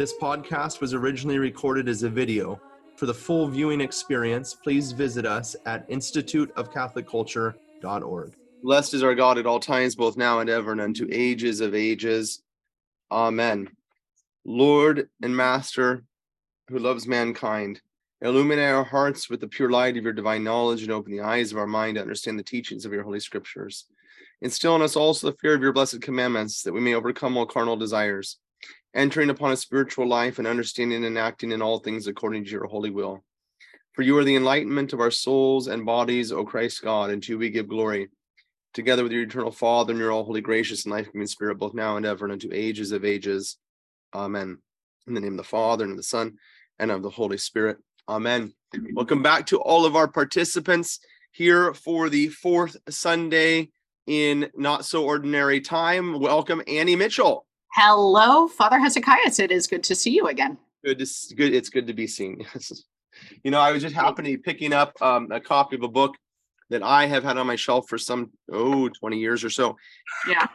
This podcast was originally recorded as a video. For the full viewing experience, please visit us at instituteofcatholicculture.org. Blessed is our God at all times, both now and ever, and unto ages of ages. Amen. Lord and Master, who loves mankind, illuminate our hearts with the pure light of your divine knowledge and open the eyes of our mind to understand the teachings of your holy scriptures. Instill in us also the fear of your blessed commandments, that we may overcome all carnal desires, entering upon a spiritual life and understanding and acting in all things according to your holy will. For you are the enlightenment of our souls and bodies, O Christ God, and to you we give glory, together with your eternal Father and your all holy, gracious, and life giving Spirit, both now and ever, and unto ages of ages. Amen. In the name of the Father, and of the Son, and of the Holy Spirit. Amen. Welcome back to all of our participants here for the fourth Sunday in Not So Ordinary Time. Welcome, Annie Mitchell. Hello, Father Hezekiah. It is good to see you again. Good to good. It's good to be seen. you know, I was just happening picking up um, a copy of a book that I have had on my shelf for some oh 20 years or so. Yeah.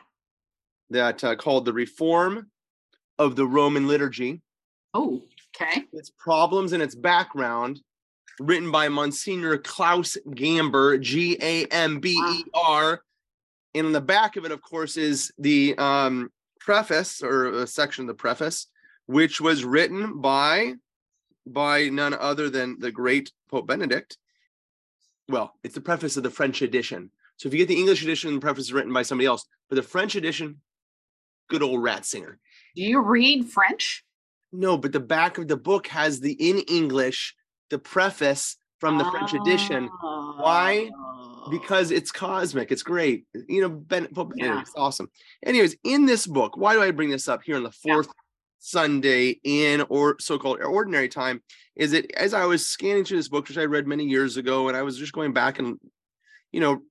That uh, called the Reform of the Roman Liturgy. Oh, okay. its problems and its background, written by Monsignor Klaus Gamber, G A M B E R. And on the back of it, of course, is the um, preface or a section of the preface, which was written by by none other than the great Pope Benedict. Well, it's the preface of the French edition. So if you get the English edition, the preface is written by somebody else. But the French edition, good old Ratzinger. Do you read French? No, but the back of the book has the in English, the preface from the French edition Why? Oh. Because it's cosmic. It's great. You know, Ben, Pope Yeah. it's awesome. Anyways, in this book, why do I bring this up here on the Yeah. fourth Sunday in or so-called ordinary time? Is it as I was scanning through this book, which I read many years ago, and I was just going back and you know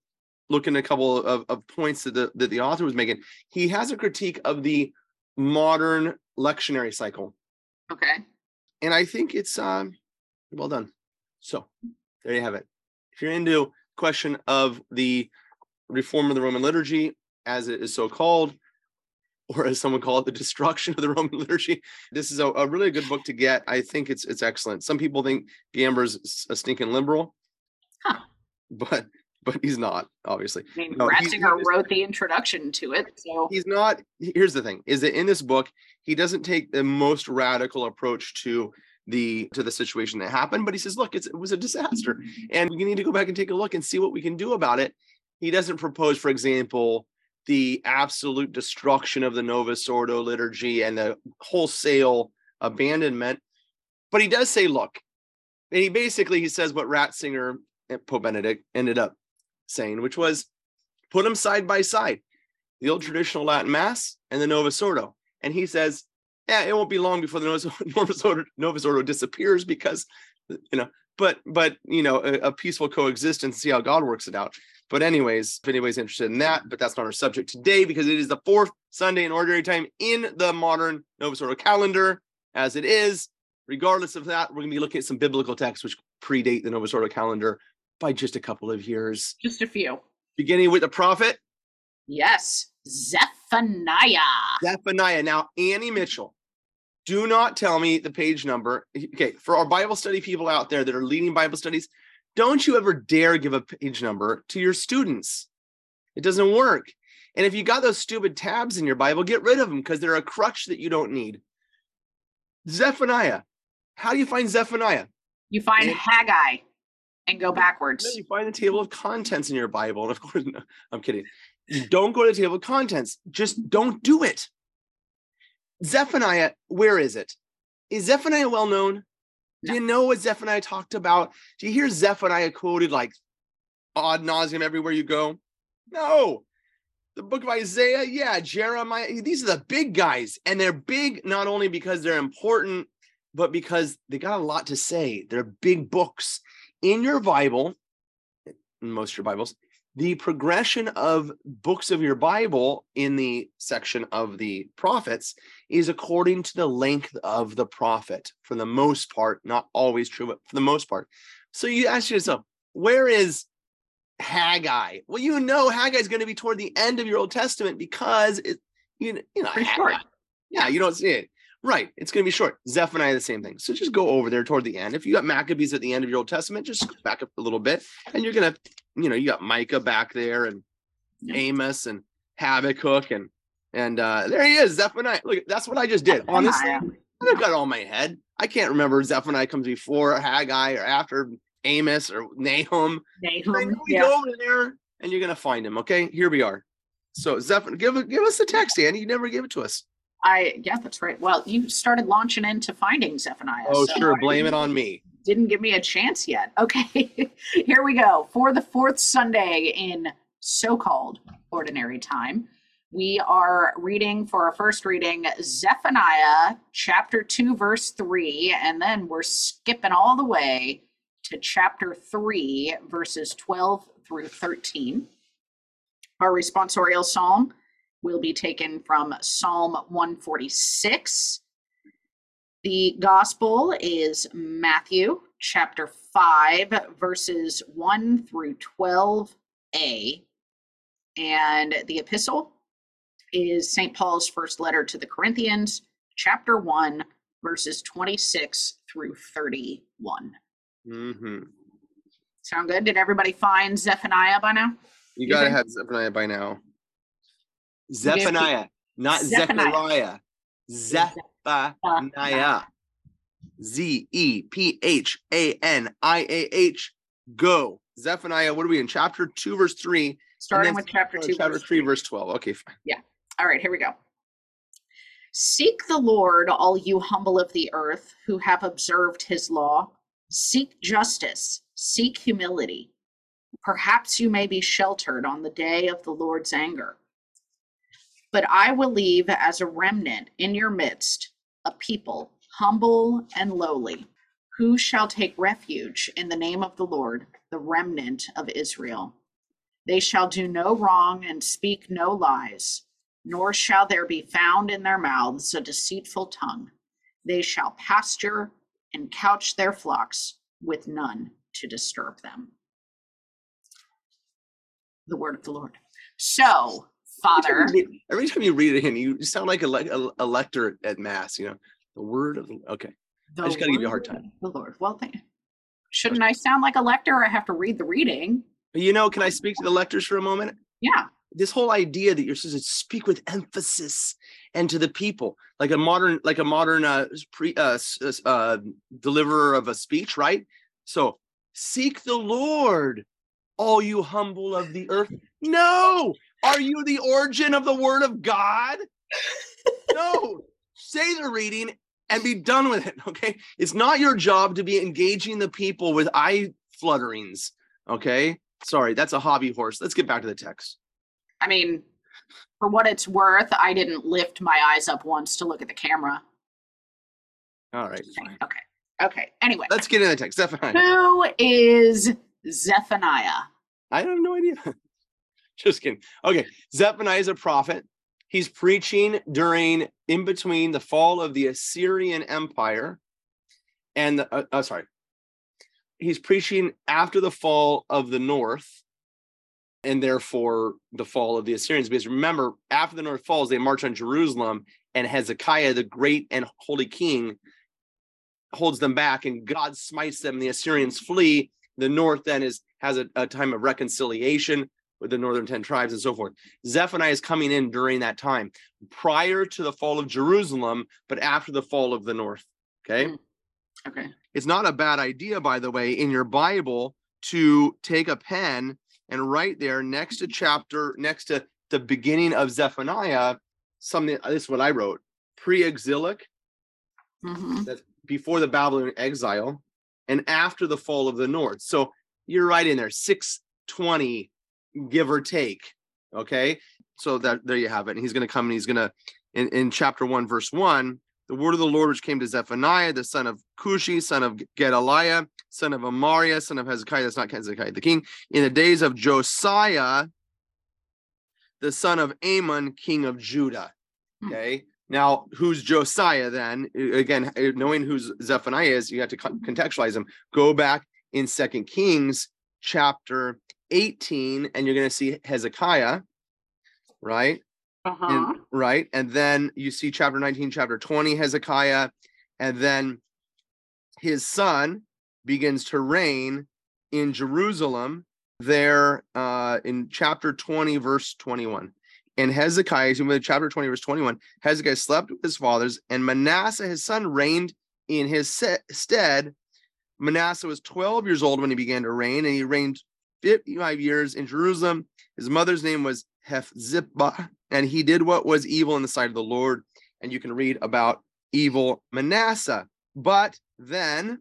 looking at a couple of, of points that the that the author was making. He has a critique of the modern lectionary cycle okay. and I think it's um well done. So there you have it. If you're into question of the reform of the Roman liturgy, as it is so called, or as someone called it, the destruction of the Roman liturgy, this is a, a really good book to get. I think it's it's excellent. Some people think Gamber's a stinking liberal, Huh. but but he's not, obviously. I mean, No, Ratzinger wrote the introduction to it, so he's not here's the thing is that in this book he doesn't take the most radical approach to the to the situation that happened but he says look it's, it was a disaster mm-hmm. and we need to go back and take a look and see what we can do about it he doesn't propose for example the absolute destruction of the novus ordo liturgy and the wholesale abandonment but he does say look and he basically he says what ratzinger and pope benedict ended up saying which was put them side by side the old traditional Latin Mass and the Novus Ordo. And he says, yeah, it won't be long before the Novus, Novus, Ordo, Novus Ordo disappears because, you know, but, but, you know, a, a peaceful coexistence, see how God works it out. But anyways, if anybody's interested in that, but that's not our subject today because it is the fourth Sunday in ordinary time in the modern Novus Ordo calendar as it is. Regardless of that, we're going to be looking at some biblical texts which predate the Novus Ordo calendar by just a couple of years, just a few. beginning with the prophet Yes, Zephaniah. Zephaniah. Now, Annie mm-hmm. Mitchell, do not tell me the page number. Okay, for our Bible study people out there that are leading Bible studies, don't you ever dare give a page number to your students. It doesn't work. And if you got those stupid tabs in your Bible, get rid of them because they're a crutch that you don't need. Zephaniah. How do you find Zephaniah? You find And- Haggai and go backwards. you find the table of contents in your Bible. And of course, no, I'm kidding. Don't go to the table of contents. Just don't do it. Zephaniah, where is it? Is Zephaniah well known? Do you know what Zephaniah talked about? Do you hear Zephaniah quoted like odd nauseum everywhere you go? No. the book of Isaiah, yeah, Jeremiah. These are the big guys, and they're big not only because they're important, but because they got a lot to say. They're big books in your Bible, in most of your Bibles. The progression of books of your Bible in the section of the prophets is according to the length of the prophet, for the most part, not always true, but for the most part. So you ask yourself, where is Haggai? Well, you know Haggai is going to be toward the end of your Old Testament because it, you, you know, Pretty short. Yeah, you don't see it. Right. It's going to be short. Zephaniah, the same thing. So just go over there toward the end. If you got Maccabees at the end of your Old Testament, just go back up a little bit and you're going to, you know, you got Micah back there and. Amos and Habakkuk and, and uh there he is, Zephaniah. Look, that's what I just did. Honestly, I've got it all in my head. I can't remember if Zephaniah comes before Haggai or after Amos or Nahum. Nahum. Yeah. go over there and you're gonna find him. Okay, here we are. So Zephaniah, give give us the text, Andy. You never gave it to us. I yeah, that's right. Well, you started launching into finding Zephaniah. Oh, so sure. Blame it on me. didn't give me a chance yet. Okay, here we go. For the fourth Sunday in so called ordinary time, we are reading for our first reading Zephaniah chapter 2, verse 3, and then we're skipping all the way to chapter 3, verses 12 through 13. Our responsorial psalm will be taken from Psalm 146. The gospel is Matthew chapter 5, verses 1 through 12a. And the epistle is St. Paul's first letter to the Corinthians, chapter 1, verses 26 through 31. Mm-hmm. Sound good? Did everybody find Zephaniah by now? You You gotta think? have Zephaniah by now. Zephaniah, not Zephaniah. Zechariah. Zephaniah. Z E P H A N I A H. Go. Zephaniah, what are we in? Chapter 2, verse 3. Starting with chapter uh, 2. Chapter 3, verse 12. Okay, fine. Yeah. All right, here we go. Seek the Lord, all you humble of the earth who have observed his law. Seek justice, seek humility. Perhaps you may be sheltered on the day of the Lord's anger. But I will leave as a remnant in your midst a people humble and lowly, who shall take refuge in the name of the Lord, the remnant of Israel. They shall do no wrong and speak no lies nor shall there be found in their mouths a deceitful tongue. They shall pasture and couch their flocks with none to disturb them. The word of the Lord. So, Father, Every time you read it in, you sound like a, a, a lector at mass, you know. The word of the okay. the just gotta give you a hard time. The Lord. Well, thank Shouldn't I sound like a lector or I have to read the reading? You know, can I speak to the lectors for a moment? Yeah. This whole idea that you're supposed to speak with emphasis and to the people, like a modern, like a modern uh, pre, uh, s- uh, deliverer of a speech, right? So, seek the Lord, all you humble of the earth. No, are you the origin of the word of God? No, say the reading and be done with it. Okay, it's not your job to be engaging the people with eye flutterings. Okay, sorry, that's a hobby horse. Let's get back to the text. I mean, for what it's worth, I didn't lift my eyes up once to look at the camera. All right. Okay. Okay. Anyway, Let's get in the text. Zephaniah. who is Zephaniah? I have no idea. Just kidding. Okay, Zephaniah is a prophet. He's preaching during in between the fall of the Assyrian Empire and the, uh, uh, sorry, he's preaching after the fall of the North and therefore the fall of the Assyrians. Because remember, after the North falls, they march on Jerusalem, and Hezekiah, the great and holy king, holds them back, and God smites them. The Assyrians flee. The North then is has a, a time of reconciliation with the northern 10 tribes and so forth. Zephaniah is coming in during that time, prior to the fall of Jerusalem, but after the fall of the North. Okay. Mm. Okay. It's not a bad idea, by the way, in your Bible to take a pen and write there next to chapter, next to the beginning of Zephaniah, something. This is what I wrote pre-exilic, hmm that's before the Babylonian exile, and after the fall of the North. So you're right in there, 620, give or take. Okay. so that there you have it. And he's going to come and he's going to in, in chapter one, verse one, the word of the Lord which came to Zephaniah, the son of Cushi, son of Gedaliah, son of Amariah, son of Hezekiah. That's not Hezekiah the king. In the days of Josiah, the son of Amon, king of Judah. Hmm. Okay. Now, who's Josiah then? Again, uh, knowing who Zephaniah is, you have to contextualize him. Go back in Second Kings chapter 18, and you're going to see Hezekiah, right? Uh-huh. And- right. And then you see chapter 19, chapter 20, Hezekiah, and then his son begins to reign in Jerusalem there uh, in chapter 20, verse 21. And Hezekiah, in chapter 20, verse 21, Hezekiah slept with his fathers, and Manasseh, his son, reigned in his stead. Manasseh was 12 years old when he began to reign, and he reigned 55 years in Jerusalem. His mother's name was Hephzibah, and he did what was evil in the sight of the Lord. And you can read about evil Manasseh. But then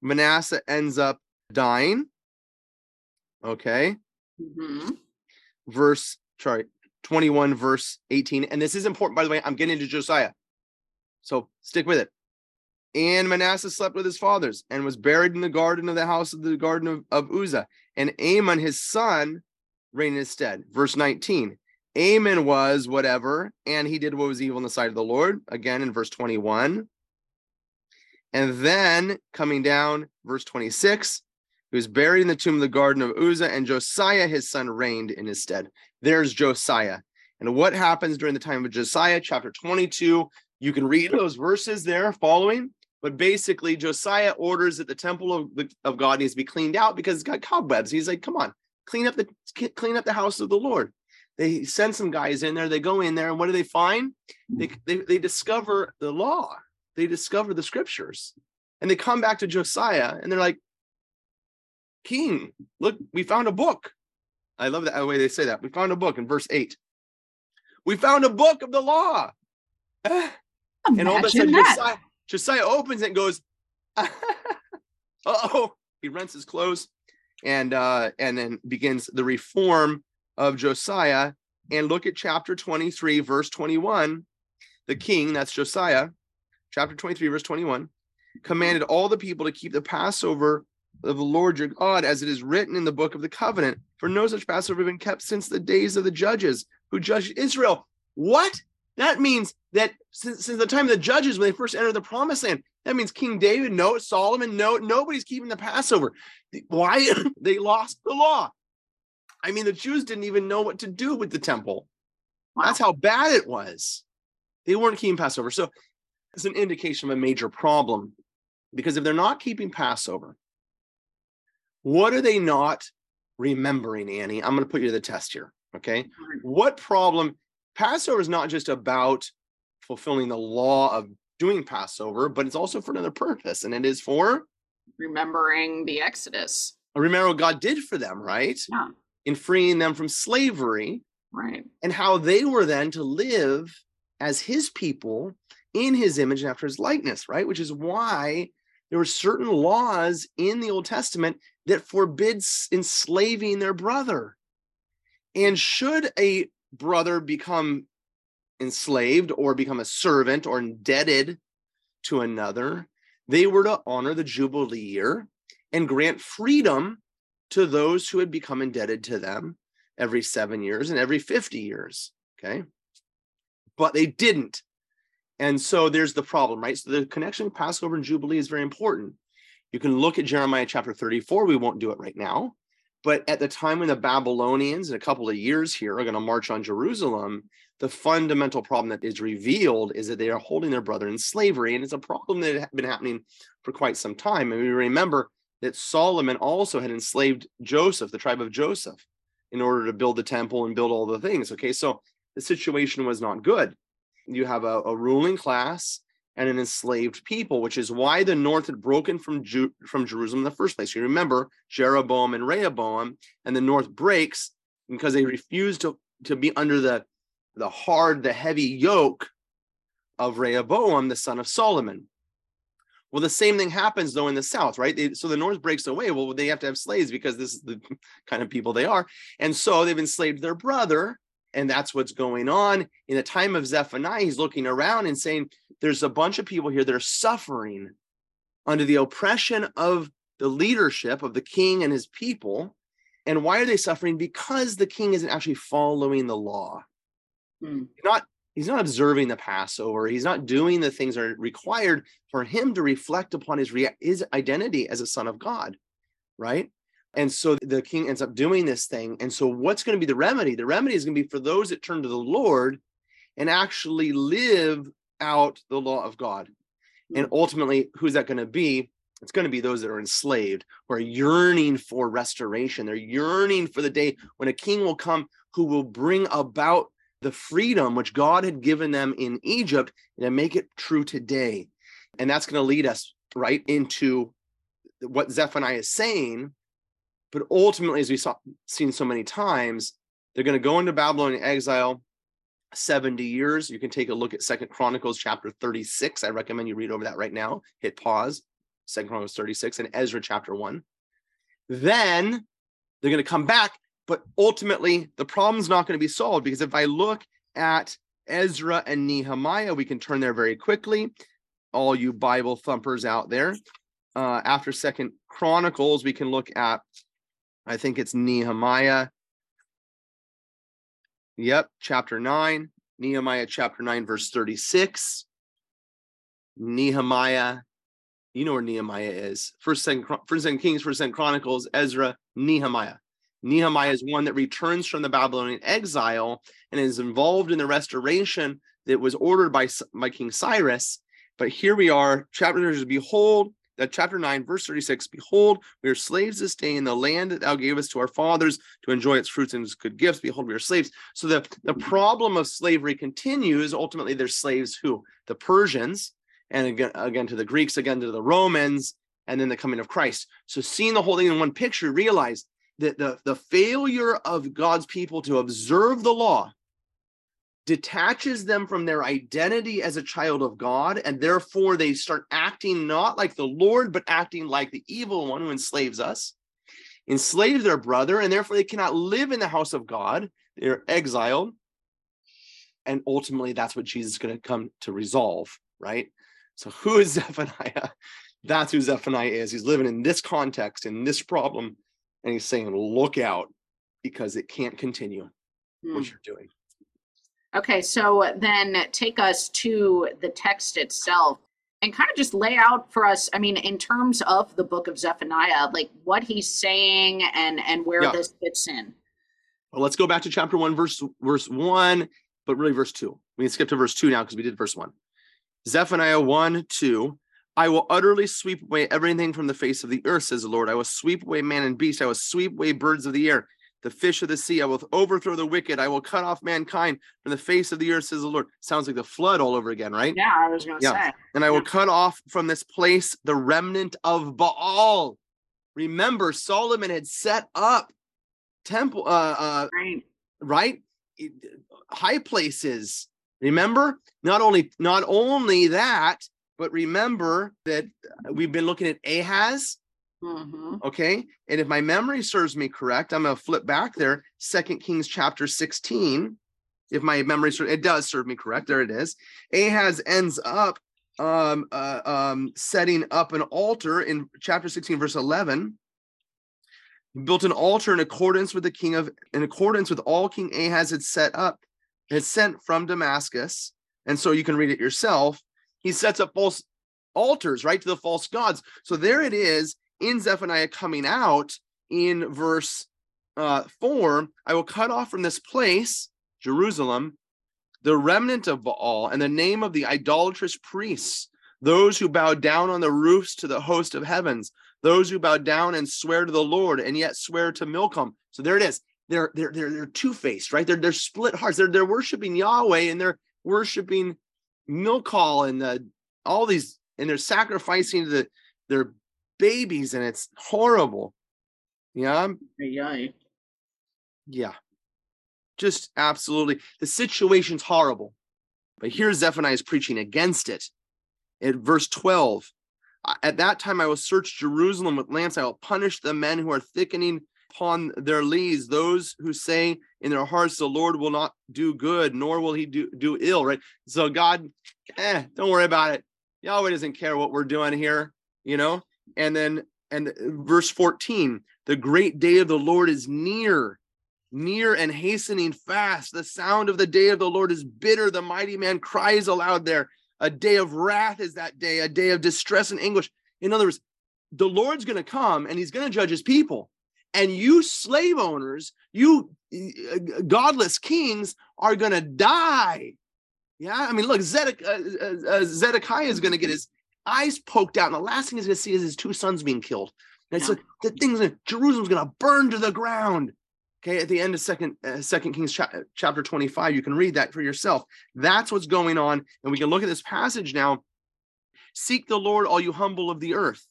Manasseh ends up dying. Okay. Mhm. Verse, sorry, 21, verse 18. And this is important, by the way. I'm getting into Josiah. So stick with it. And Manasseh slept with his fathers and was buried in the garden of the house of the garden of, of Uzzah. And Amon, his son, reigned in his stead. Verse 19. Amon was whatever, and he did what was evil in the sight of the Lord. Again in verse 21. And then coming down, verse 26, he was buried in the tomb of the garden of Uzzah, and Josiah, his son, reigned in his stead. There's Josiah. And what happens during the time of Josiah, chapter 22, you can read those verses there following. But basically, Josiah orders that the temple of, the, of God needs to be cleaned out because it's got cobwebs. He's like, come on, clean up the clean up the house of the Lord. They send some guys in there, they go in there, and what do they find? They, they, they discover the law, they discover the scriptures, and they come back to Josiah and they're like, King, look, we found a book. I love that the way they say that. We found a book in verse 8. We found a book of the law. Ah, and all of a sudden, that. Josiah, Josiah opens it and goes, oh, he rents his clothes and uh and then begins the reform of Josiah. And look at chapter 23, verse 21. The king, that's Josiah, chapter 23, verse 21, commanded all the people to keep the Passover of the Lord your God as it is written in the book of the covenant. For no such Passover had been kept since the days of the judges who judged Israel. What? That means that since, since the time of the judges, when they first entered the promised land, that means King David, no, Solomon, no, nobody's keeping the Passover. Why? they lost the law. I mean, the Jews didn't even know what to do with the temple. Wow. That's how bad it was. They weren't keeping Passover. So it's an indication of a major problem because if they're not keeping Passover, what are they not remembering, Annie? I'm going to put you to the test here. Okay. What problem? Passover is not just about fulfilling the law of doing Passover, but it's also for another purpose, and it is for Remembering the Exodus. remember what God did for them, right? Yeah. In freeing them from slavery Right. and how they were then to live as his people in his image and after his likeness, right? Which is why there were certain laws in the Old Testament that forbids enslaving their brother. And should a brother become enslaved or become a servant or indebted to another, they were to honor the Jubilee year and grant freedom to those who had become indebted to them every seven years and every 50 years. Okay. But they didn't. And so there's the problem, right? So the connection of Passover and Jubilee is very important. You can look at Jeremiah chapter 34. We won't do it right now. But at the time when the Babylonians, in a couple of years here, are going to march on Jerusalem, the fundamental problem that is revealed is that they are holding their brother in slavery. And it's a problem that had been happening for quite some time. And we remember that Solomon also had enslaved Joseph, the tribe of Joseph, in order to build the temple and build all the things. Okay, so the situation was not good. You have a, a ruling class and an enslaved people, which is why the north had broken from Ju- from Jerusalem in the first place. You remember Jeroboam and Rehoboam, and the north breaks because they refused to, to be under the, the hard, the heavy yoke of Rehoboam, the son of Solomon. Well, the same thing happens though in the south, right? They, so the north breaks away. Well, they have to have slaves because this is the kind of people they are. And so they've enslaved their brother And that's what's going on. In the time of Zephaniah, he's looking around and saying, There's a bunch of people here that are suffering under the oppression of the leadership of the king and his people. And why are they suffering? Because the king isn't actually following the law. Hmm. Not he's not observing the Passover. He's not doing the things that are required for him to reflect upon his his identity as a son of God, right? And so the king ends up doing this thing. And so what's going to be the remedy? The remedy is going to be for those that turn to the Lord and actually live out the law of God. And hmm. ultimately, who's that going to be? It's going to be those that are enslaved, who are yearning for restoration. They're yearning for the day when a king will come who will bring about the freedom which God had given them in Egypt and make it true today. And that's going to lead us right into what Zephaniah is saying. But ultimately, as we saw seen so many times, they're going to go into Babylonian exile 70 years. You can take a look at Second Chronicles chapter 36. I recommend you read over that right now. Hit pause. Second Chronicles 36 and Ezra chapter 1. Then they're going to come back, but ultimately the problem's not going to be solved because if I look at Ezra and Nehemiah, we can turn there very quickly. All you Bible thumpers out there. Uh, after Second Chronicles, we can look at, I think it's Nehemiah. Yep, chapter 9, Nehemiah chapter 9, verse 36. Nehemiah, you know where Nehemiah is. First, Chron- first, second Kings, first, second Chronicles, Ezra, Nehemiah. Nehemiah is one that returns from the Babylonian exile and is involved in the restoration that was ordered by, by King Cyrus. But here we are, chapter says, Behold, that chapter 9, verse 36 Behold, we are slaves this day in the land that thou gavest to our fathers to enjoy its fruits and its good gifts. Behold, we are slaves. So the, the problem of slavery continues. Ultimately, there's slaves who? The Persians, and again, again to the Greeks, again to the Romans, and then the coming of Christ. So seeing the whole thing in one picture, realize that the, the failure of God's people to observe the law detaches them from their identity as a child of God, and therefore they start acting not like the Lord, but acting like the evil one who enslaves us, enslaves their brother, and therefore they cannot live in the house of God. They're exiled. And ultimately, that's what Jesus is going to come to resolve, right? So, who is Zephaniah? That's who Zephaniah is. He's living in this context, in this problem, and he's saying, Look out, because it can't continue Hmm. what you're doing. Okay, so then take us to the text itself and kind of just lay out for us, I mean, in terms of the book of Zephaniah, like what he's saying and and where Yeah. this fits in. Well, let's go back to chapter one, verse verse one, but really verse two. We can skip to verse two now because we did verse one. Zephaniah 1, 2. I will utterly sweep away everything from the face of the earth, says the Lord. I will sweep away man and beast. I will sweep away birds of the air, the fish of the sea. I will overthrow the wicked. I will cut off mankind from the face of the earth, says the Lord. Sounds like the flood all over again, right? Yeah, I was gonna Yeah. say. and I will Yeah. cut off from this place the remnant of Baal. Remember, Solomon had set up temple, uh, uh, Right. right? High places. Remember, not only not only that, but remember that we've been looking at Ahaz. Hmm Okay, and if my memory serves me correct, I'm gonna flip back there. Second Kings chapter 16. If my memory serves, it does serve me correct. There it is. Ahaz ends up um, uh, um, setting up an altar in chapter 16, verse 11. He built an altar in accordance with the king of, in accordance with all King Ahaz had set up, had sent from Damascus. And so you can read it yourself. He sets up false altars, right, to the false gods. So there it is in Zephaniah coming out in verse uh, four. I will cut off from this place, Jerusalem, the remnant of Baal and the name of the idolatrous priests, those who bow down on the roofs to the host of heavens, those who bow down and swear to the Lord and yet swear to Milcom. So there it is. They're they're they're, they're two-faced, right? They're they're split hearts. They're they're worshiping Yahweh and they're worshiping Milcom and the, all these and they're sacrificing the their babies and it's horrible. Yeah, Yeah. yeah. Just absolutely. The situation's horrible. But here Zephaniah is preaching against it. At verse 12, at that time I will search Jerusalem with lamps. I will punish the men who are thickening upon their lees, those who say in their hearts the lord will not do good nor will he do, do ill right so god eh, don't worry about it yahweh doesn't care what we're doing here you know and then and verse 14 the great day of the lord is near near and hastening fast. The sound of the day of the lord is bitter. The mighty man cries aloud there. A day of wrath is that day a day of distress and anguish. In other words the lord's going to come and he's going to judge his people. And you slave owners you uh, godless kings are going to die. Yeah i mean look zedekiah, uh, uh, zedekiah is going to get his eyes poked out and the last thing he's going to see is his two sons being killed. And so the things that jerusalem's going to burn to the ground. Okay at the end of second uh, second kings cha- chapter 25 you can read that for yourself. That's what's going on and we can look at this passage now. Seek the lord all you humble of the earth.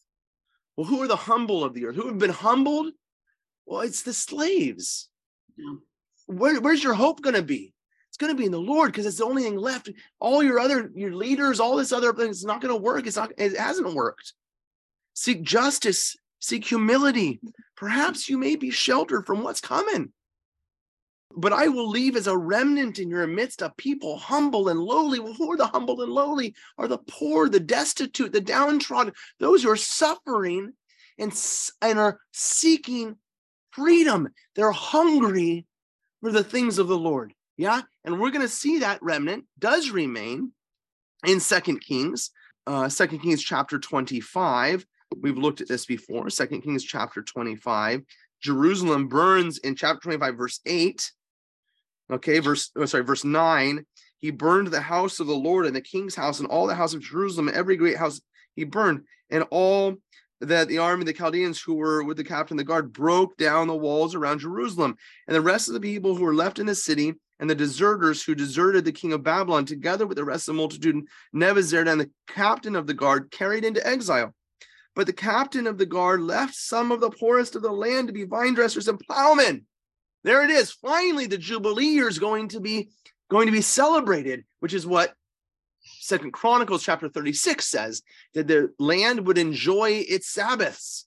Well who are the humble of the earth? Who have been humbled? Well it's the slaves. Yeah. Where, where's your hope going to be it's going to be in the lord because it's the only thing left all your other your leaders all this other things is not going to work it's not it hasn't worked seek justice seek humility perhaps you may be sheltered from what's coming but I will leave as a remnant in your midst a people humble and lowly. Well, who are the humble and lowly? Are the poor, the destitute, the downtrodden, those who are suffering and, and are seeking freedom. They're hungry for the things of the Lord. Yeah. And we're going to see that remnant does remain in Second Kings, uh, Second Kings chapter 25. We've looked at this before. Second Kings chapter 25. Jerusalem burns in chapter 25, verse 8. Okay, verse oh, sorry, verse 9. He burned the house of the Lord and the king's house and all the house of Jerusalem, and every great house he burned, and all that the army of the Chaldeans who were with the captain of the guard broke down the walls around Jerusalem. And the rest of the people who were left in the city and the deserters who deserted the king of Babylon, together with the rest of the multitude, and the captain of the guard, carried into exile. But the captain of the guard left some of the poorest of the land to be vine dressers and plowmen. There it is. Finally, the Jubilee year is going to be going to be celebrated, which is what Second Chronicles chapter 36 says that the land would enjoy its Sabbaths,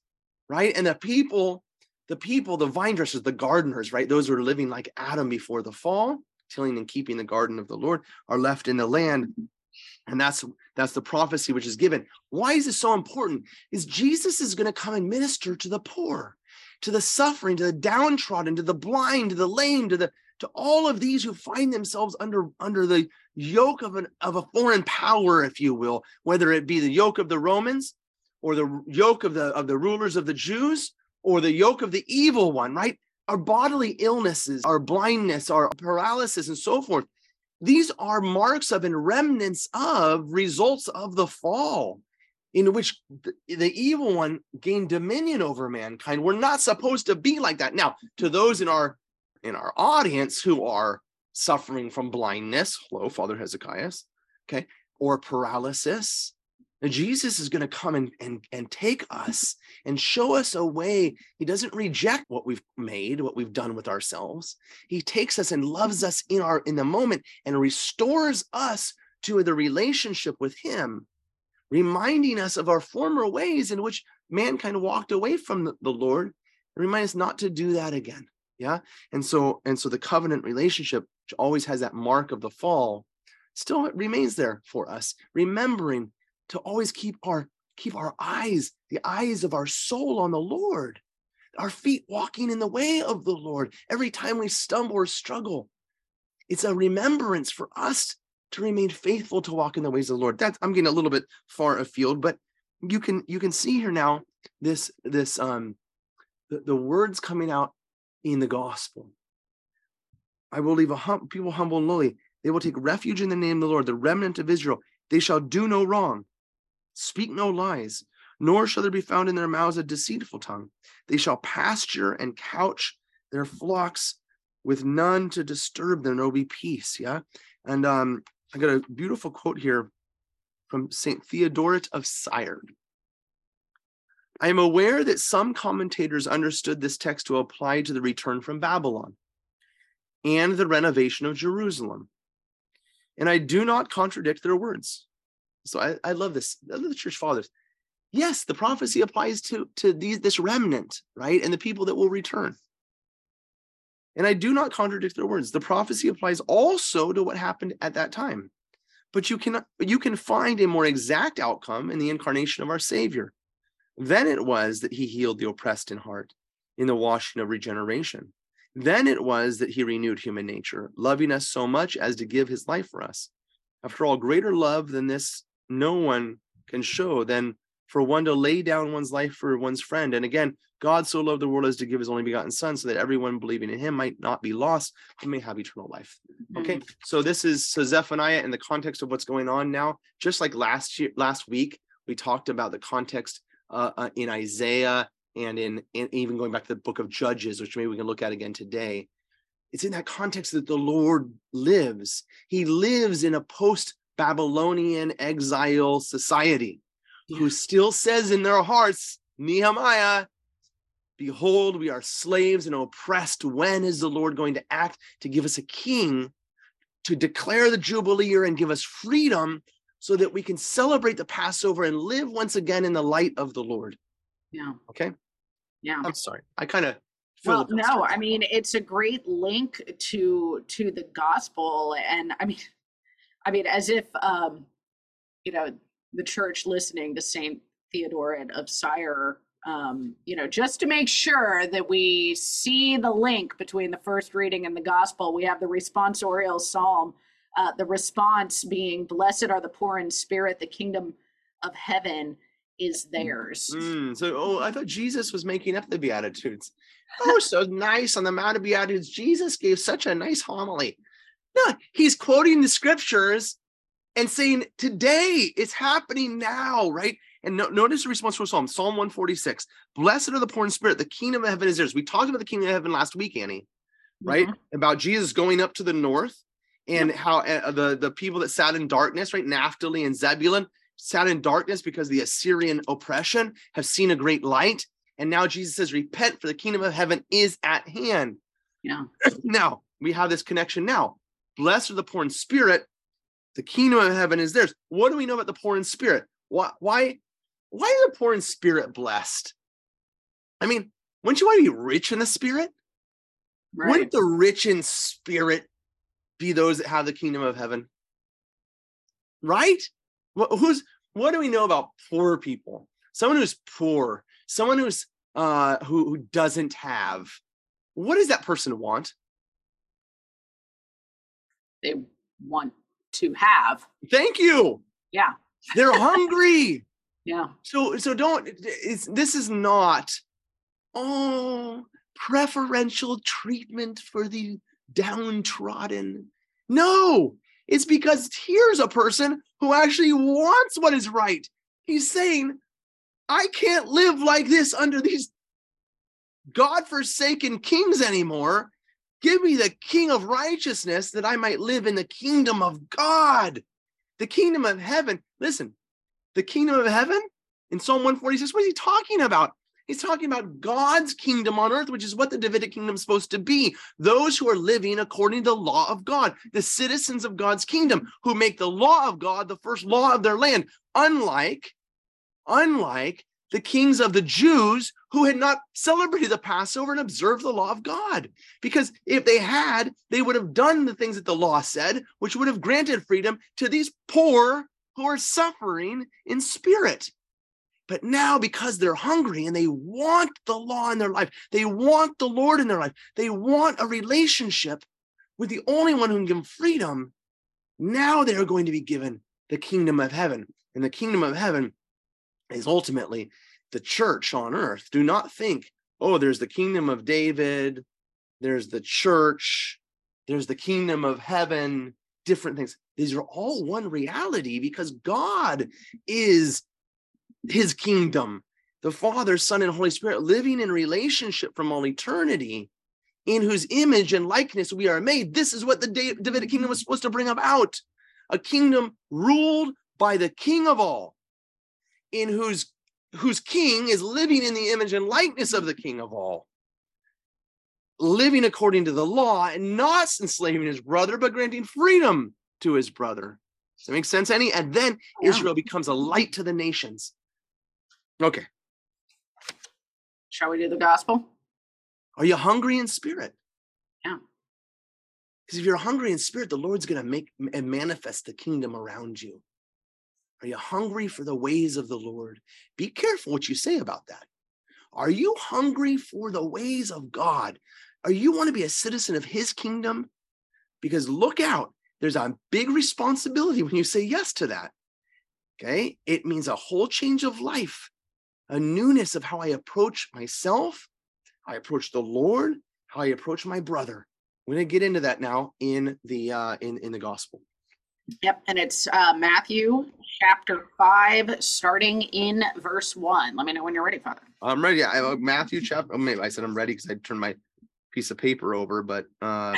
right? And the people, the people, the vine dressers, the gardeners, right? Those who are living like Adam before the fall, tilling and keeping the garden of the Lord, are left in the land. And that's that's the prophecy which is given. Why is this so important? Is Jesus is going to come and minister to the poor, to the suffering, to the downtrodden, to the blind, to the lame, to the to all of these who find themselves under under the yoke of an of a foreign power, if you will, whether it be the yoke of the Romans or the yoke of the of the rulers of the Jews or the yoke of the evil one, right? Our bodily illnesses, our blindness, our paralysis, and so forth. These are marks of and remnants of results of the fall, in which the, evil one gained dominion over mankind. We're not supposed to be like that. Now, to those in our in our audience who are suffering from blindness, hello, Father Hezekiah, okay, or paralysis, Jesus is going to come and, and, and take us and show us a way. He doesn't reject what we've made, what we've done with ourselves. He takes us and loves us in our in the moment and restores us to the relationship with him, reminding us of our former ways in which mankind walked away from the, the Lord and remind us not to do that again. Yeah. And so, and so the covenant relationship, which always has that mark of the fall, still remains there for us, remembering to always keep our keep our eyes the eyes of our soul on the lord our feet walking in the way of the lord. Every time we stumble or struggle it's a remembrance for us to remain faithful to walk in the ways of the lord. That's i'm getting a little bit far afield but you can you can see here now this this um the, the words coming out in the gospel. I will leave a hum, people humble and lowly. They will take refuge in the name of the lord the remnant of israel. They shall do no wrong Speak no lies, nor shall there be found in their mouths a deceitful tongue. They shall pasture and couch their flocks with none to disturb them. There will be peace. Yeah. And um, I got a beautiful quote here from St. Theodoret of Syre. I am aware that some commentators understood this text to apply to the return from Babylon and the renovation of Jerusalem. And I do not contradict their words. So I, I love this. I love the church fathers. yes, the prophecy applies to to these this remnant, right? And the people that will return. And I do not contradict their words. The prophecy applies also to what happened at that time. But you can you can find a more exact outcome in the incarnation of our Savior. Then it was that he healed the oppressed in heart in the washing of regeneration. Then it was that he renewed human nature, loving us so much as to give his life for us. After all, greater love than this no one can show than for one to lay down one's life for one's friend. And again, God so loved the world as to give his only begotten son so that everyone believing in him might not be lost, but may have eternal life. Okay. Mm. So this is so Zephaniah in the context of what's going on now, just like last year, last week, we talked about the context uh, uh, in Isaiah and in, in even going back to the book of Judges, which maybe we can look at again today. It's in that context that the Lord lives. He lives in a post Babylonian exile society who still says in their hearts, Nehemiah, behold, we are slaves and oppressed. When is the Lord going to act to give us a king to declare the Jubilee year and give us freedom so that we can celebrate the Passover and live once again in the light of the Lord? Yeah. Okay. Yeah. I'm sorry. I kind of Well, no, I mean it's a great link to to the gospel, and I mean, I mean as if um, you know the church listening to Saint Theodoret of Syre, um, you know, just to make sure that we see the link between the first reading and the gospel, we have the responsorial psalm. Uh, the response being, "Blessed are the poor in spirit; the kingdom of heaven is theirs." Mm, so, oh, I thought Jesus was making up the Beatitudes. Oh, so nice on the Mount of Beatitudes. Jesus gave such a nice homily. No, he's quoting the scriptures and saying, Today it's happening now, right? And no, notice the response from Psalm, Psalm 146 Blessed are the poor in spirit, the kingdom of heaven is theirs. We talked about the kingdom of heaven last week, Annie, right? Mhm. About Jesus going up to the north and how uh, the, the people that sat in darkness, right? Naphtali and Zebulun sat in darkness because of the Assyrian oppression have seen a great light. And now Jesus says, Repent, for the kingdom of heaven is at hand. Yeah. now we have this connection now. Blessed are the poor in spirit, the kingdom of heaven is theirs. What do we know about the poor in spirit? Why why why are the poor in spirit blessed? I mean, wouldn't you want to be rich in the spirit? Right. Wouldn't the rich in spirit be those that have the kingdom of heaven? Right? What, who's what do we know about poor people? Someone who's poor, someone who's uh who, who doesn't have. What does that person want? They want to have. Thank you. Yeah. They're hungry. Yeah. So so don't it's this is not oh preferential treatment for the downtrodden. No, it's because here's a person who actually wants what is right. He's saying, I can't live like this under these God-forsaken kings anymore. Give me the king of righteousness that I might live in the kingdom of God, the kingdom of heaven. Listen, the kingdom of heaven in Psalm 146, what is he talking about? He's talking about God's kingdom on earth, which is what the Davidic kingdom is supposed to be. Those who are living according to the law of God, the citizens of God's kingdom, who make the law of God the first law of their land, unlike, unlike the kings of the Jews who had not celebrated the Passover and observed the law of God. Because if they had, they would have done the things that the law said, which would have granted freedom to these poor who are suffering in spirit. But now, because they're hungry and they want the law in their life, they want the Lord in their life, they want a relationship with the only one who can give them freedom. Now they are going to be given the kingdom of heaven. And the kingdom of heaven is ultimately the church on earth. Do not think, oh, there's the kingdom of David, there's the church, there's the kingdom of heaven, different things. These are all one reality because God is his kingdom. The Father, Son, and Holy Spirit living in relationship from all eternity, in whose image and likeness we are made. This is what the Da- Davidic kingdom was supposed to bring about a kingdom ruled by the King of all, in whose whose king is living in the image and likeness of the king of all living according to the law and not enslaving his brother but granting freedom to his brother does that make sense any and then Yeah. israel becomes a light to the nations Okay. Shall we do the gospel? Are you hungry in spirit? Yeah. Because if you're hungry in spirit, the Lord's going to make and manifest the kingdom around you. Are you hungry for the ways of the Lord? Be careful what you say about that. Are you hungry for the ways of God? Are you want to be a citizen of his kingdom? Because look out, there's a big responsibility when you say yes to that. Okay. It means a whole change of life, a newness of how I approach myself, I approach the Lord, how I approach my brother. We're going to get into that now in the uh, in in the gospel. Yep, and it's uh, Matthew chapter 5, starting in verse 1. Let me know when you're ready, Father. I'm ready. I have Matthew chapter. Oh, maybe I said I'm ready because I turned my piece of paper over, but um,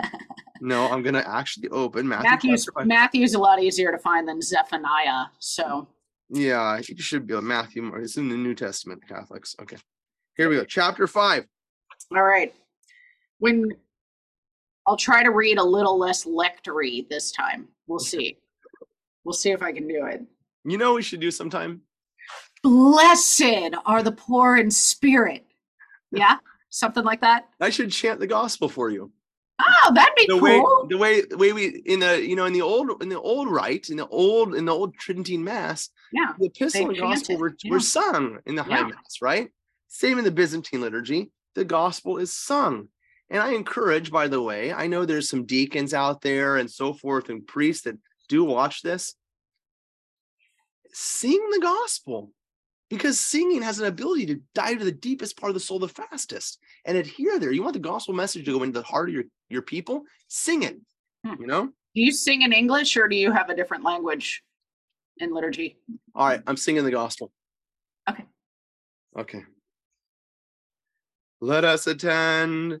no, I'm gonna actually open Matthew. Matthew's. Matthew's a lot easier to find than Zephaniah. So Yeah, I think it should be a Matthew. It's in the New Testament, Catholics. Okay, here we go. Chapter five. all right. When I'll try to read a little less lectory this time. We'll see. We'll see if I can do it. You know, what we should do sometime. Blessed are the poor in spirit. Yeah, something like that. I should chant the gospel for you. Oh, that'd be the cool. way the way the way we in the you know in the old in the old rite in the old in the old Tridentine Mass yeah. the epistle and gospel were, yeah. were sung in the high Yeah. mass right same in the Byzantine liturgy the gospel is sung and I encourage by the way I know there's some deacons out there and so forth and priests that do watch this sing the gospel because singing has an ability to dive to the deepest part of the soul the fastest and adhere there you want the gospel message to go into the heart of your your people sing it Hmm. you know Do you sing in English or do you have a different language in liturgy? All right, I'm singing the gospel. Okay. Okay. Let us attend.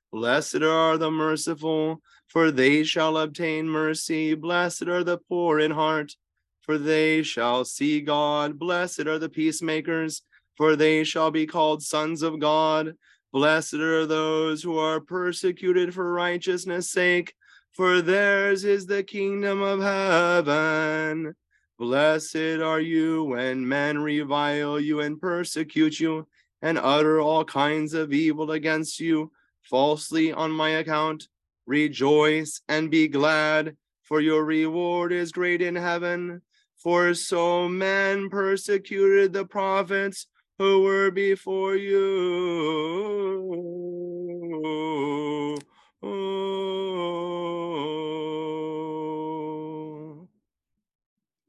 Blessed are the merciful, for they shall obtain mercy. Blessed are the poor in heart, for they shall see God. Blessed are the peacemakers, for they shall be called sons of God. Blessed are those who are persecuted for righteousness' sake, for theirs is the kingdom of heaven. Blessed are you when men revile you and persecute you and utter all kinds of evil against you falsely on my account. Rejoice and be glad, for your reward is great in heaven. For so men persecuted the prophets who were before you.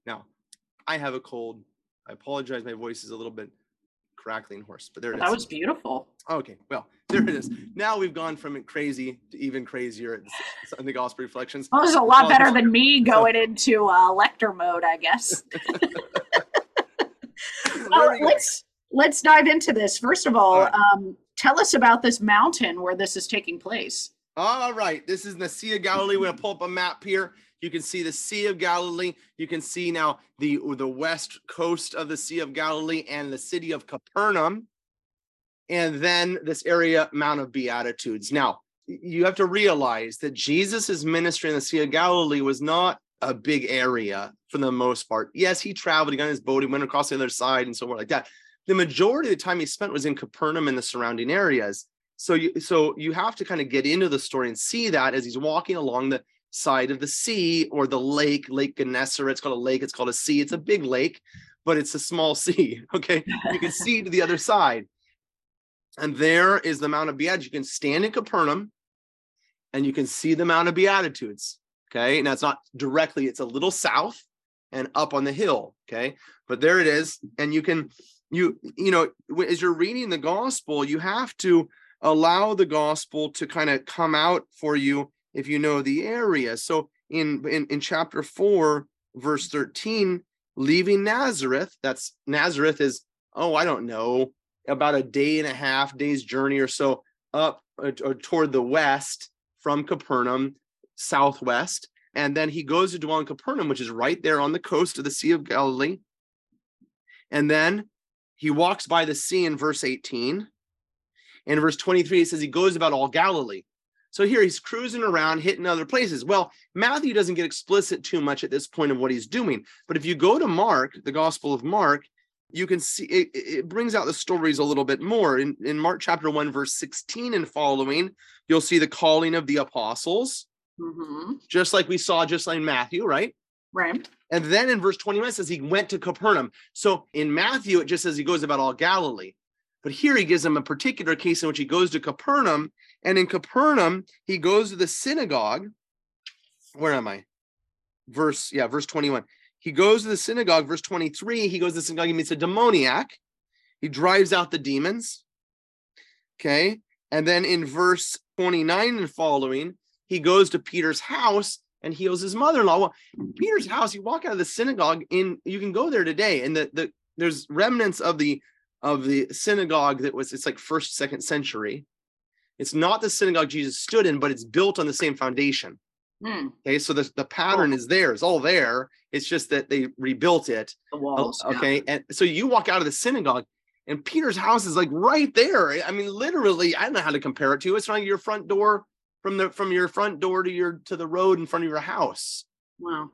Now, I have a cold. I apologize. My voice is a little bit crackly hoarse, but there it is. That was beautiful. Okay, well, there it is. Now we've gone from crazy to even crazier at the- in the gospel reflections. That was a lot better than me going into uh, lector mode, I guess. Well, let's let's dive into this. First of all, All right. um, tell us about this mountain where this is taking place. All right, this is the Sea of Galilee. We're gonna pull up a map here. You can see the Sea of Galilee. You can see now the the west coast of the Sea of Galilee and the city of Capernaum, and then this area, Mount of Beatitudes. Now you have to realize that Jesus' ministry in the Sea of Galilee was not a big area for the most part. Yes, he traveled, he got his boat, he went across the other side, and so on like that. The majority of the time he spent was in Capernaum and the surrounding areas so you so you have to kind of get into the story and see that as he's walking along the side of the sea or the lake lake gennesaret it's called a lake it's called a sea it's a big lake but it's a small sea okay? You can see to the other side. And there is the mount of beatitudes you can stand in capernaum and you can see the mount of beatitudes okay? Now it's not directly it's a little south and up on the hill okay? But there it is and you can you you know as you're reading the gospel you have to allow the gospel to kind of come out for you if you know the area. So in, in in chapter 4 verse 13 leaving Nazareth that's Nazareth is oh, I don't know, about a day and a half, days journey or so up uh, or toward the west from Capernaum, southwest. And then he goes to dwell in Capernaum, which is right there on the coast of the Sea of Galilee. And then he walks by the sea in verse 18. In verse 23, it says he goes about all Galilee. So here he's cruising around, hitting other places. Well, Matthew doesn't get explicit too much at this point of what he's doing. But if you go to Mark, the Gospel of Mark, you can see it, it brings out the stories a little bit more. In, in Mark chapter 1, verse 16 and following, you'll see the calling of the apostles, hmm just like we saw just like in Matthew, right? Right. And then in verse 21 it says he went to Capernaum. So in Matthew, it just says he goes about all Galilee. But here he gives them a particular case in which he goes to Capernaum. And in Capernaum, he goes to the synagogue. Where am I? Verse, yeah, verse 21. He goes to the synagogue, verse 23. He goes to the synagogue, he meets a demoniac. He drives out the demons. Okay. And then in verse 29 and following, he goes to Peter's house and heals his mother-in-law. Well, Peter's house, you walk out of the synagogue in you can go there today, and the, the there's remnants of the of the synagogue that was it's like first, second century. It's not the synagogue Jesus stood in, but it's built on the same foundation. Hmm. Okay, so the, the pattern is there, it's all there. It's just that they rebuilt it. The walls. yeah. Okay, and so you walk out of the synagogue, and Peter's house is like right there. I mean, literally, I don't know how to compare it to. It's like your front door from the from your front door to your to the road in front of your house. Wow.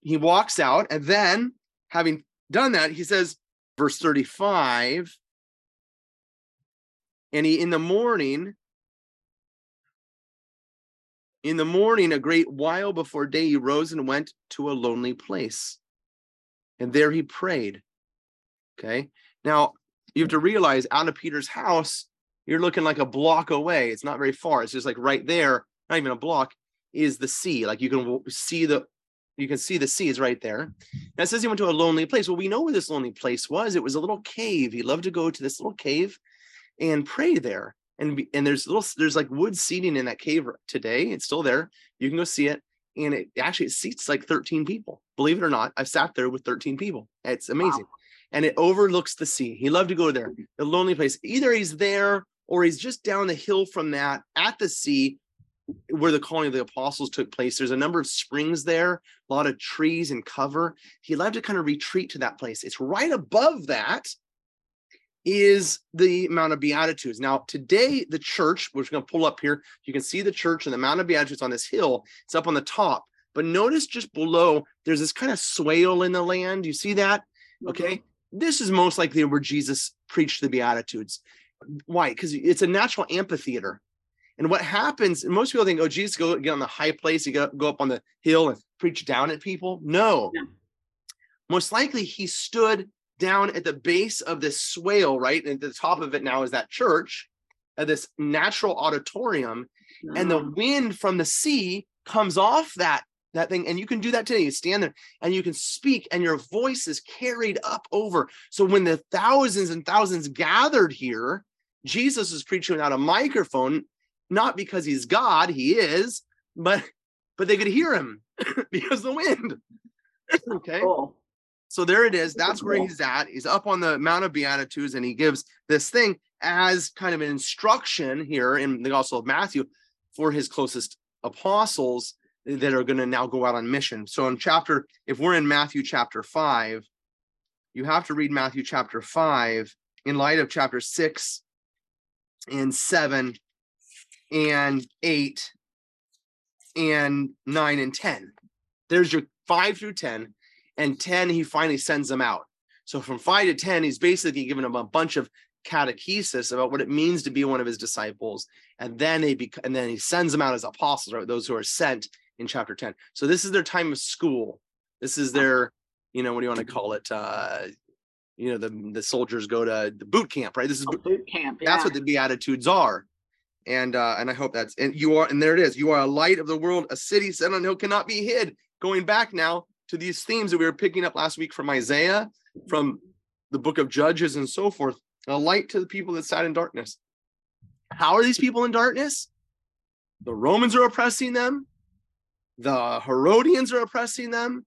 He walks out, and then having done that, he says, verse 35, and he in the morning, in the morning, a great while before day, he rose and went to a lonely place. And there he prayed. Okay. Now you have to realize out of Peter's house, you're looking like a block away. It's not very far. It's just like right there, not even a block, is the sea. Like you can see the you can see the sea is right there. And it says he went to a lonely place. Well, we know where this lonely place was. It was a little cave. He loved to go to this little cave and pray there. And and there's little there's like wood seating in that cave today. It's still there. You can go see it. And it actually it seats like 13 people. Believe it or not, I've sat there with 13 people. It's amazing. And it overlooks the sea. He loved to go there. The lonely place. Either he's there or he's just down the hill from that at the sea where the calling of the apostles took place. There's a number of springs there, a lot of trees and cover. He loved to kind of retreat to that place. It's right above that is the Mount of Beatitudes. Now, today, the church, we're going to pull up here. You can see the church and the Mount of Beatitudes on this hill. It's up on the top. But notice just below, there's this kind of swale in the land. You see that? Mm-hmm. Okay. This is most likely where Jesus preached the Beatitudes. Why? Because it's a natural amphitheater. And what happens, and most people think, oh, Jesus go get on the high place, he go, go up on the hill and preach down at people. No. No. Most likely he stood down at the base of this swale, right? And at the top of it now is that church, at this natural auditorium, and the Ah, wind from the sea comes off that that thing. And you can do that today. You stand there and you can speak and your voice is carried up over. So when the thousands and thousands gathered here jesus is preaching without a microphone not because he's god he is but but they could hear him because the wind. Okay? Cool. So there it is. That's where he's at. He's up on the Mount of Beatitudes and he gives this thing as kind of an instruction here in the Gospel of Matthew for his closest apostles that are going to now go out on mission. So in chapter, if we're in Matthew chapter five, you have to read Matthew chapter five in light of chapter six and seven and eight and nine and 10. There's your five through 10 and 10 he finally sends them out. So from 5 to 10 he's basically given them a bunch of catechesis about what it means to be one of his disciples. And then they bec- and then he sends them out as apostles right those who are sent in chapter 10 so this is their time of school. This is their you know what do you want to call it uh you know the the soldiers go to the boot camp right? This is Oh, boot camp. Yeah. that's what the beatitudes are. And uh and i hope that's and you are and there it is. You are a light of the world. A city set on a hill cannot be hid. Going back now to these themes that we were picking up last week from isaiah from the book of judges and so forth a light to the people that sat in darkness. How are these people in darkness? The romans are oppressing them. The herodians are oppressing them.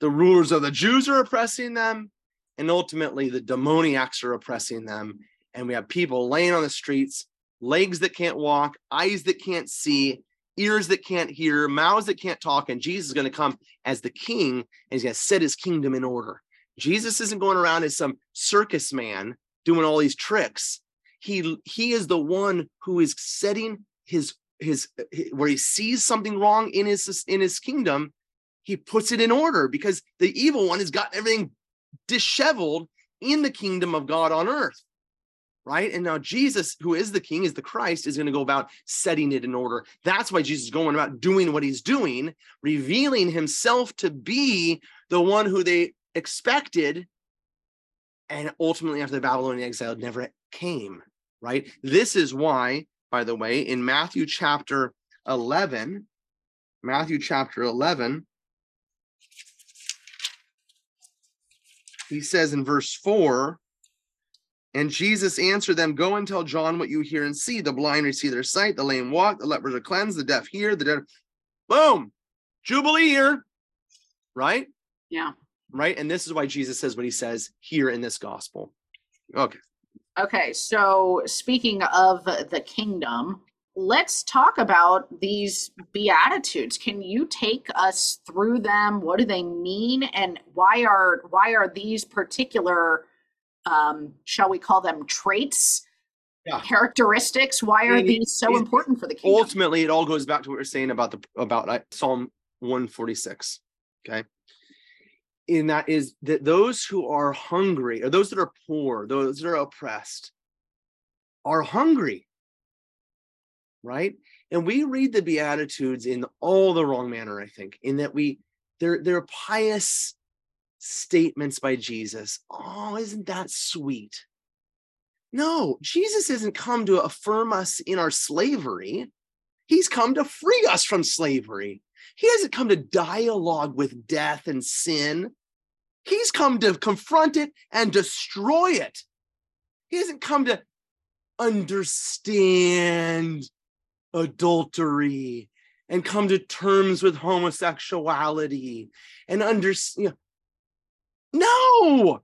The rulers of the jews are oppressing them. And ultimately the demoniacs are oppressing them. And we have people laying on the streets legs that can't walk eyes that can't see ears that can't hear mouths that can't talk and jesus is going to come as the king and he's going to set his kingdom in order jesus isn't going around as some circus man doing all these tricks he he is the one who is setting his his where he sees something wrong in his in his kingdom he puts it in order because the evil one has got everything disheveled in the kingdom of God on earth. Right. And now Jesus, who is the king, is the Christ, is going to go about setting it in order. That's why Jesus is going about doing what he's doing, revealing himself to be the one who they expected. And ultimately, after the Babylonian exile never came. Right. This is why, by the way, in Matthew chapter 11, Matthew chapter 11, he says in verse 4 and Jesus answered them, Go and tell John what you hear and see. The blind receive their sight, the lame walk, the lepers are cleansed, the deaf hear, the dead. Boom! Jubilee here. Right? Yeah. Right. And this is why Jesus says what he says here in this gospel. Okay. Okay. So, speaking of the kingdom, let's talk about these beatitudes can you take us through them what do they mean and why are why are these particular um shall we call them traits Yeah. characteristics why are It- these so important for the kingdom Ultimately, it all goes back to what we're saying about the about Psalm 146. Okay. And that is that those who are hungry, or those that are poor, those that are oppressed, are hungry. Right. And we read the Beatitudes in all the wrong manner, I think, in that we they're they're pious statements by Jesus. Oh, isn't that sweet? No, Jesus isn't come to affirm us in our slavery. He's come to free us from slavery. He hasn't come to dialogue with death and sin. He's come to confront it and destroy it. He hasn't come to understand adultery and come to terms with homosexuality and understand. No.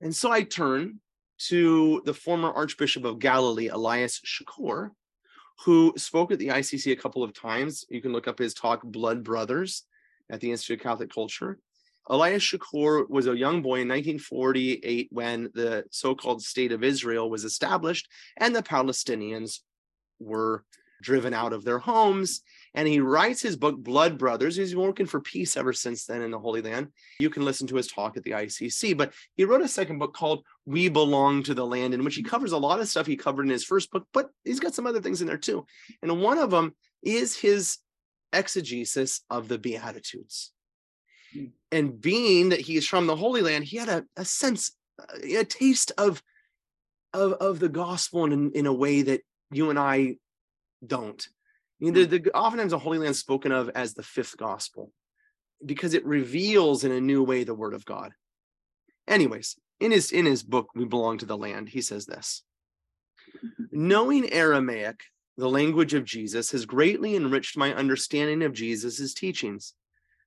And so I turn to the former Archbishop of Galilee, Elias Chacour, who spoke at the ICC a couple of times. You can look up his talk, Blood Brothers, at the Institute of Catholic Culture. Elias Chacour was a young boy in 1948 when the so called State of Israel was established and the Palestinians were driven out of their homes. And he writes his book, Blood Brothers. He's been working for peace ever since then in the Holy Land. You can listen to his talk at the ICC. But he wrote a second book called We Belong to the Land, in which he covers a lot of stuff he covered in his first book, but he's got some other things in there too. And one of them is his exegesis of the Beatitudes. Hmm. And being that he is from the Holy Land, he had a, a sense, a taste of, of, of the gospel in, in a way that you and I don't. You know, hmm. the, the, oftentimes the Holy Land spoken of as the fifth gospel because it reveals in a new way the word of God. Anyways, in his in his book, We Belong to the Land, he says this. Knowing Aramaic, the language of Jesus, has greatly enriched my understanding of Jesus' teachings.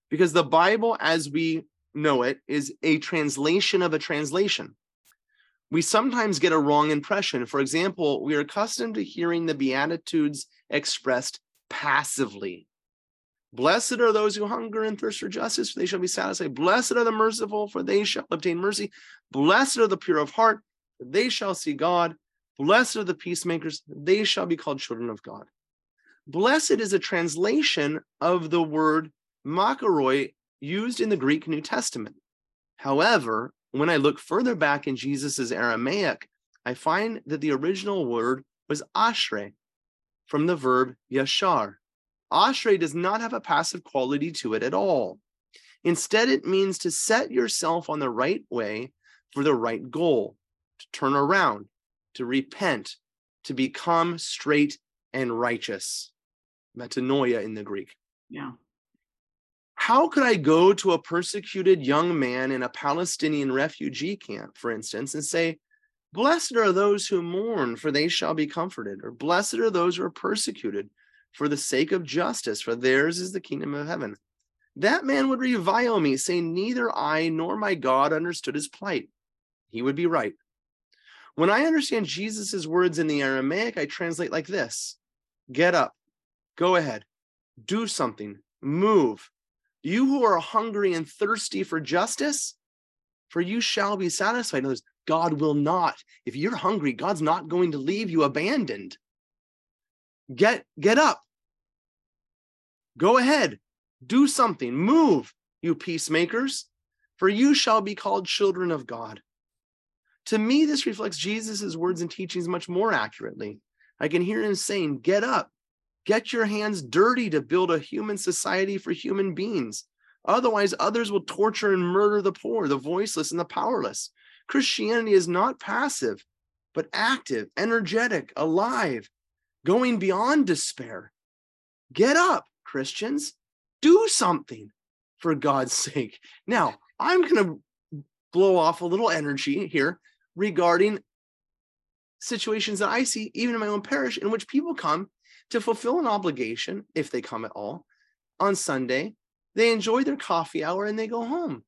Because the Bible, as we know it, is a translation of a translation. We sometimes get a wrong impression. For example, we are accustomed to hearing the Beatitudes expressed passively. Blessed are those who hunger and thirst for justice, for they shall be satisfied. Blessed are the merciful, for they shall obtain mercy. Blessed are the pure of heart, for they shall see God. Blessed are the peacemakers, they shall be called children of God. Blessed is a translation of the word makarioi used in the Greek New Testament. However, when I look further back in Jesus's Aramaic, I find that the original word was ashre, from the verb yashar. Ashre does not have a passive quality to it at all. Instead, it means to set yourself on the right way for the right goal, to turn around, to repent, to become straight and righteous. Metanoia in the Greek. yeah How could I go to a persecuted young man in a Palestinian refugee camp, for instance, and say, Blessed are those who mourn, for they shall be comforted, or blessed are those who are persecuted for the sake of justice, for theirs is the kingdom of heaven. that man would revile me, saying, Neither I nor my God understood his plight. He would be right. When I understand Jesus' words in the Aramaic, I translate like this Get up, go ahead, do something, move. You who are hungry and thirsty for justice, for you shall be satisfied. In other words, God will not. If you're hungry, God's not going to leave you abandoned. Get get up. Go ahead. Do something. Move, you peacemakers, for you shall be called children of God. To me, this reflects Jesus' words and teachings much more accurately. I can hear him saying, Get up, get your hands dirty to build a human society for human beings. Otherwise, others will torture and murder the poor, the voiceless, and the powerless. Christianity is not passive, but active, energetic, alive, going beyond despair. Get up, Christians. Do something for God's sake. Now, I'm going to blow off a little energy here regarding situations that I see, even in my own parish, in which people come to fulfill an obligation, if they come at all, on Sunday. They enjoy their coffee hour and they go home.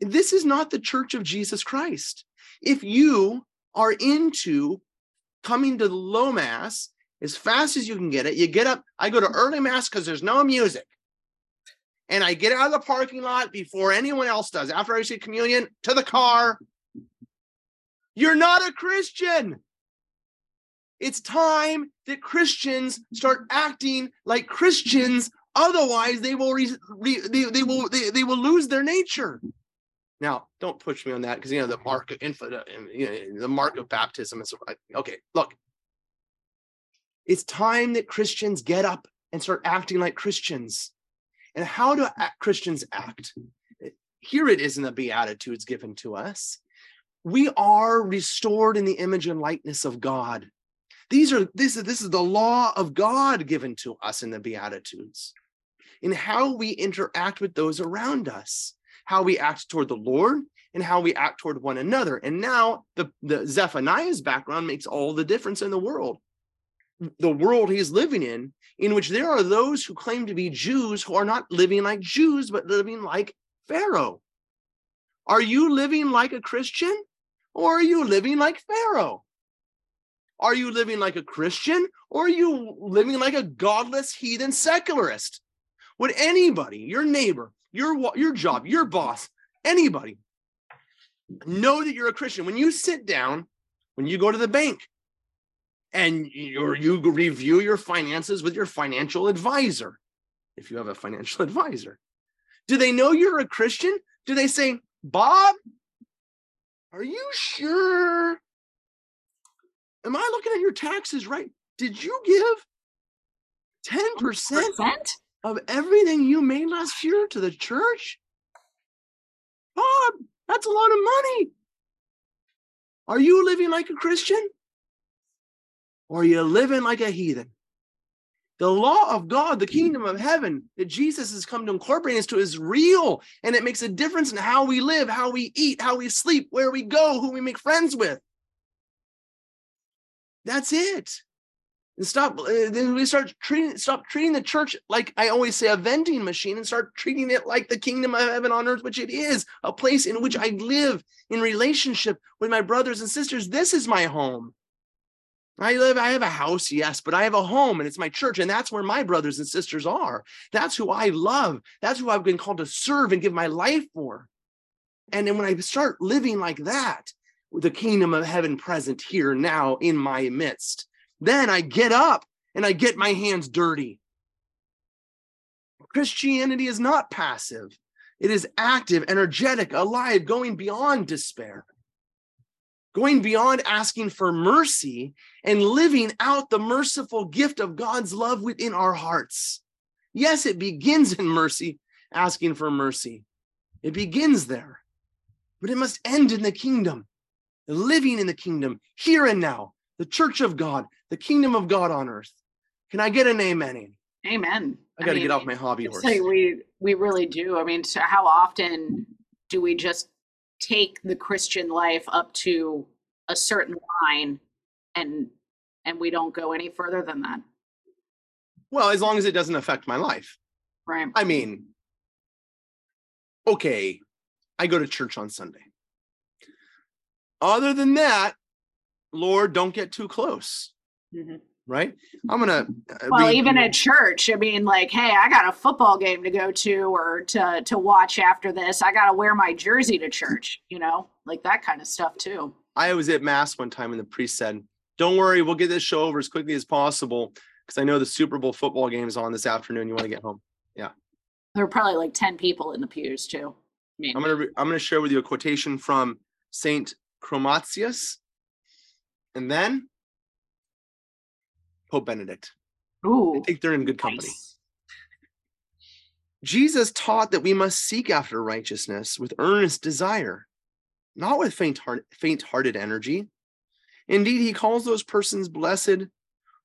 This is not the church of Jesus Christ. If you are into coming to the low mass as fast as you can get it, you get up. I go to early mass because there's no music. And I get out of the parking lot before anyone else does. After I receive communion, to the car. You're not a Christian. It's time that Christians start acting like Christians. Otherwise, they will re, re, they, they will they, they will lose their nature. Now, don't push me on that because you know the mark of infant, you know, the mark of baptism is okay. Look, it's time that Christians get up and start acting like Christians. And how do uh, Christians act? Here it is in the Beatitudes given to us. We are restored in the image and likeness of God. These are this is this is the law of God given to us in the Beatitudes. In how we interact with those around us how we act toward the Lord and how we act toward one another. And now the, the Zephaniah's background makes all the difference in the world. The world he's living in, in which there are those who claim to be Jews who are not living like Jews, but living like Pharaoh. Are you living like a Christian or are you living like Pharaoh? Are you living like a Christian or are you living like a godless heathen secularist? Would anybody, your neighbor, your your job, your boss, anybody, know that you're a Christian. When you sit down, when you go to the bank, and you you review your finances with your financial advisor, if you have a financial advisor, do they know you're a Christian? Do they say, Bob, are you sure? Am I looking at your taxes right? Did you give 10%? 10%? of everything you made last year to the church? Bob, that's a lot of money. Are you living like a Christian? Or are you living like a heathen? The law of God, the kingdom of heaven that Jesus has come to incorporate into is real and it makes a difference in how we live, how we eat, how we sleep, where we go, who we make friends with. That's it. And stop uh, then we start treating stop treating the church like i always say a vending machine and start treating it like the kingdom of heaven on earth which it is a place in which i live in relationship with my brothers and sisters. This is my home. I live i have a house yes but i have a home and it's my church and that's where my brothers and sisters are. That's who i love. That's who i've been called to serve and give my life for. And then when i start living like that the kingdom of heaven present here now in my midst then I get up and I get my hands dirty. Christianity is not passive, it is active, energetic, alive, going beyond despair, going beyond asking for mercy and living out the merciful gift of God's love within our hearts. Yes, it begins in mercy, asking for mercy. It begins there, but it must end in the kingdom, living in the kingdom here and now, the church of God, the kingdom of God on earth. Can I get an amen? Amen. I got to get off my hobby horse. we we really do. I mean, so how often do we just take the Christian life up to a certain line and and we don't go any further than that? Well, as long as it doesn't affect my life. Right. I mean, okay, I go to church on Sunday. Other than that, Lord, don't get too close, Mhm. right? I'm gonna. uh, Well, read- even at church, I mean, like, hey, I got a football game to go to or to to watch after this. I got to wear my jersey to church, you know, like that kind of stuff too. I was at mass one time and the priest said, "Don't worry, we'll get this show over as quickly as possible because I know the Super Bowl football game is on this afternoon. You want to get home." Yeah." There were probably like ten people in the pews too. I'm gonna re- I'm gonna share with you a quotation from Saint Chromatius, and then Pope Benedict. I think they're in good company. nice. Jesus taught that we must seek after righteousness with earnest desire, not with faint heart, faint-hearted energy. Indeed, he calls those persons blessed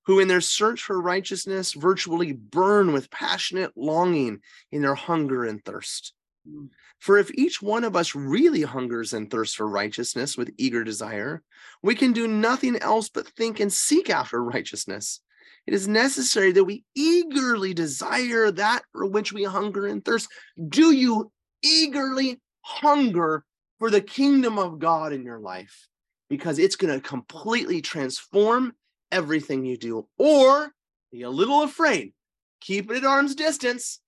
who, in their search for righteousness, virtually burn with passionate longing in their hunger and thirst. Mm. For if each one of us really hungers and thirsts for righteousness with eager desire, we can do nothing else but think and seek after righteousness. It is necessary that we eagerly desire that for which we hunger and thirst. Do you eagerly hunger for the kingdom of God in your life? Because it's going to completely transform everything you do. Or be a little afraid, keep it at arm's distance,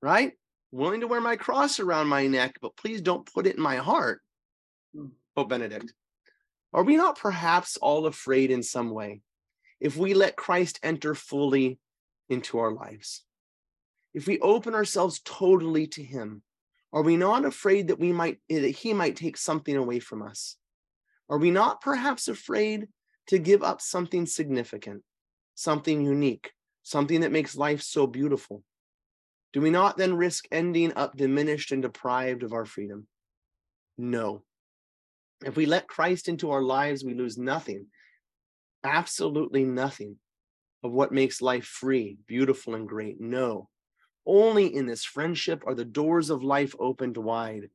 right? Willing to wear my cross around my neck, but please don't put it in my heart. Hmm. Pope Benedict. Are we not perhaps all afraid in some way if we let Christ enter fully into our lives? If we open ourselves totally to him, are we not afraid that we might that he might take something away from us? Are we not perhaps afraid to give up something significant, something unique, something that makes life so beautiful? Do we not then risk ending up diminished and deprived of our freedom? No. If we let Christ into our lives, we lose nothing, absolutely nothing of what makes life free, beautiful, and great. No. Only in this friendship are the doors of life opened wide.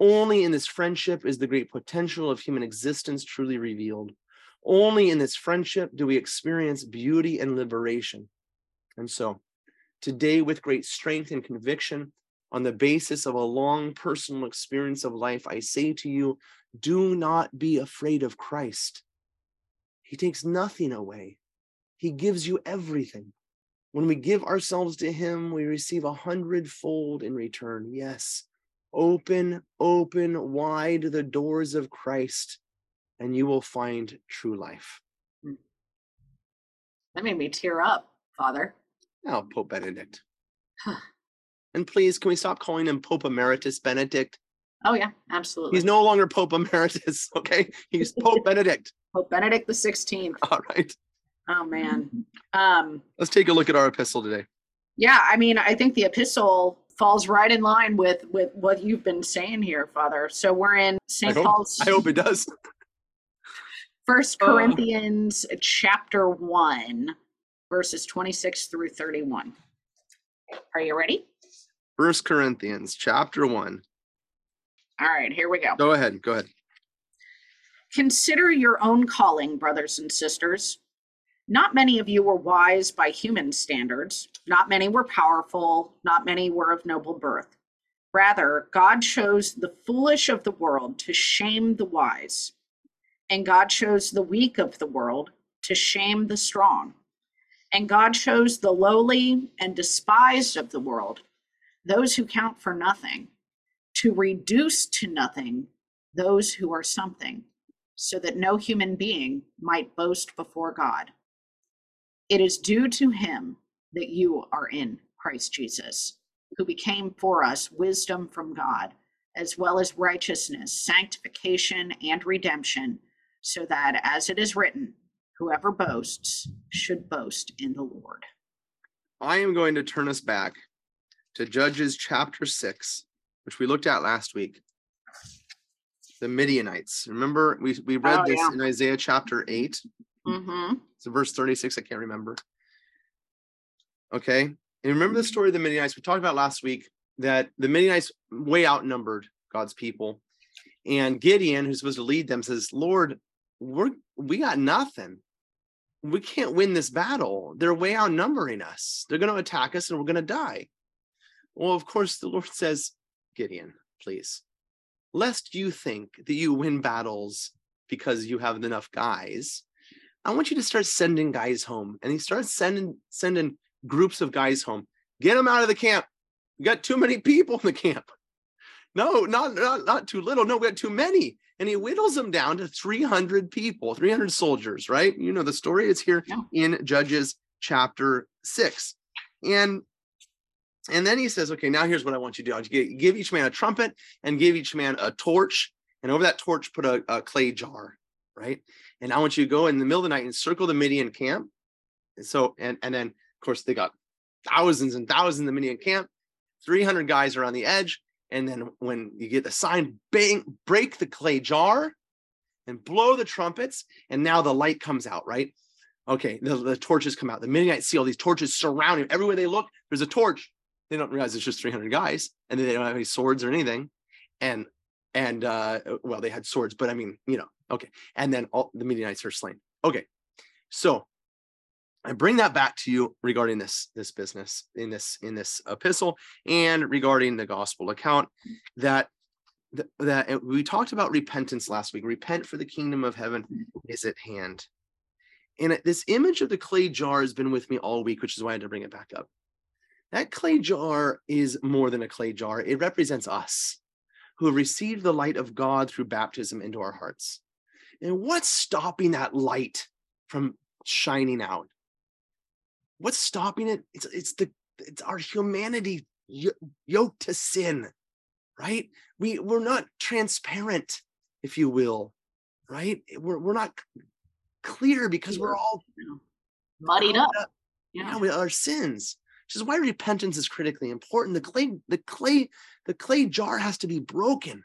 Only in this friendship is the great potential of human existence truly revealed. Only in this friendship do we experience beauty and liberation. And so, today, with great strength and conviction, on the basis of a long personal experience of life, I say to you, do not be afraid of Christ. He takes nothing away, He gives you everything. When we give ourselves to Him, we receive a hundredfold in return. Yes, open, open wide the doors of Christ, and you will find true life. Hmm. That made me tear up, Father. Now, Pope Benedict. and please, can we stop calling him Pope Emeritus Benedict? Oh yeah, absolutely. He's no longer Pope Emeritus, okay? He's Pope Benedict. Pope Benedict the Sixteenth. All right. Oh man. Um, Let's take a look at our epistle today. yeah, I mean, I think the epistle falls right in line with with what you've been saying here, Father. So we're in St. Paul's I hope it does. First Uh. Corinthians chapter one, verses twenty-six through thirty-one. Are you ready? First Corinthians chapter one. All right, here we go. Go ahead. Go ahead. Consider your own calling, brothers and sisters. Not many of you were wise by human standards. Not many were powerful. Not many were of noble birth. Rather, God chose the foolish of the world to shame the wise. And God chose the weak of the world to shame the strong. And God chose the lowly and despised of the world, those who count for nothing, to reduce to nothing those who are something so that no human being might boast before God. It is due to him that you are in Christ Jesus, who became for us wisdom from God, as well as righteousness, sanctification, and redemption, so that, as it is written, whoever boasts should boast in the Lord. I am going to turn us back to Judges chapter six, which we looked at last week. The Midianites. Remember, we, we read Oh, this yeah. in Isaiah chapter 8. Mm-hmm. So verse 36, I can't remember. Okay. And remember the story of the Midianites we talked about last week that the Midianites way outnumbered God's people. And Gideon, who's supposed to lead them, says, Lord, we're we got nothing. We can't win this battle. They're way outnumbering us. They're going to attack us and we're going to die. Well, of course, the Lord says, Gideon, please. Lest you think that you win battles because you have enough guys, I want you to start sending guys home. And he starts sending sending groups of guys home. Get them out of the camp. We got too many people in the camp. No, not not not too little. No, we got too many. And he whittles them down to 300 people, 300 soldiers, right? You know the story. It's here Yeah. in Judges chapter 6. And and then he says, okay, now here's what I want you to do. I want you to give each man a trumpet and give each man a torch. And over that torch, put a, a clay jar, right? And I want you to go in the middle of the night and circle the Midian camp. And so, and, and then, of course, they got thousands and thousands in the Midian camp, 300 guys are on the edge. And then when you get the sign, bang, break the clay jar and blow the trumpets. And now the light comes out, right? Okay, the, the torches come out. The Midianites see all these torches surrounding everywhere they look. There's a torch. They don't realize it's just 300 guys, and they don't have any swords or anything. And and uh, well, they had swords, but I mean, you know, okay. And then all the Midianites are slain. Okay, so I bring that back to you regarding this this business in this in this epistle and regarding the gospel account that that uh, we talked about repentance last week. Repent for the kingdom of heaven is at hand. And this image of the clay jar has been with me all week, which is why I had to bring it back up. That clay jar is more than a clay jar. It represents us who have received the light of God through baptism into our hearts. And what's stopping that light from shining out? What's stopping it? It's it's the it's our humanity yoked to sin, right? We we're not transparent, if you will, right? We're we're not clear because we're all Muddied up. yeah, Yeah. with our sins which is why repentance is critically important the clay the clay the clay jar has to be broken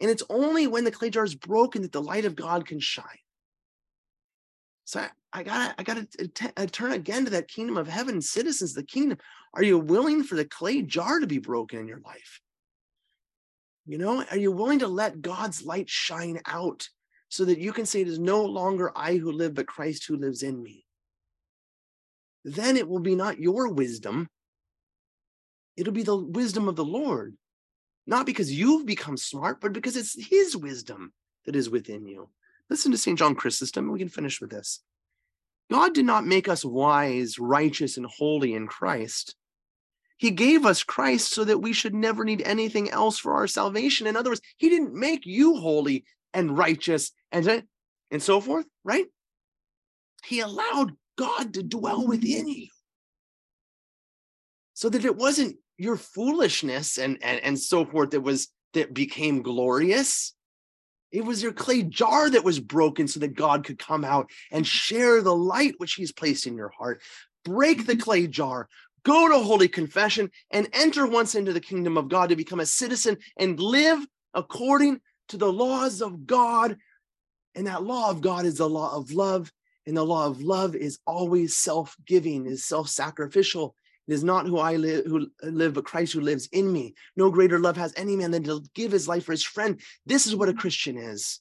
and it's only when the clay jar is broken that the light of god can shine so i, I gotta i gotta uh, turn again to that kingdom of heaven citizens the kingdom are you willing for the clay jar to be broken in your life you know are you willing to let god's light shine out so that you can say it is no longer i who live but christ who lives in me then it will be not your wisdom. It'll be the wisdom of the Lord. Not because you've become smart, but because it's his wisdom that is within you. Listen to St. John Chrysostom, and we can finish with this. God did not make us wise, righteous, and holy in Christ. He gave us Christ so that we should never need anything else for our salvation. In other words, he didn't make you holy and righteous and, and so forth, right? He allowed God to dwell within you. So that it wasn't your foolishness and, and, and so forth that was that became glorious. It was your clay jar that was broken so that God could come out and share the light which he's placed in your heart. Break the mm-hmm. clay jar, go to holy confession, and enter once into the kingdom of God to become a citizen and live according to the laws of God. And that law of God is the law of love and the law of love is always self-giving, is self-sacrificial. It is not who I live, who live, but Christ who lives in me. No greater love has any man than to give his life for his friend. This is what a Christian is.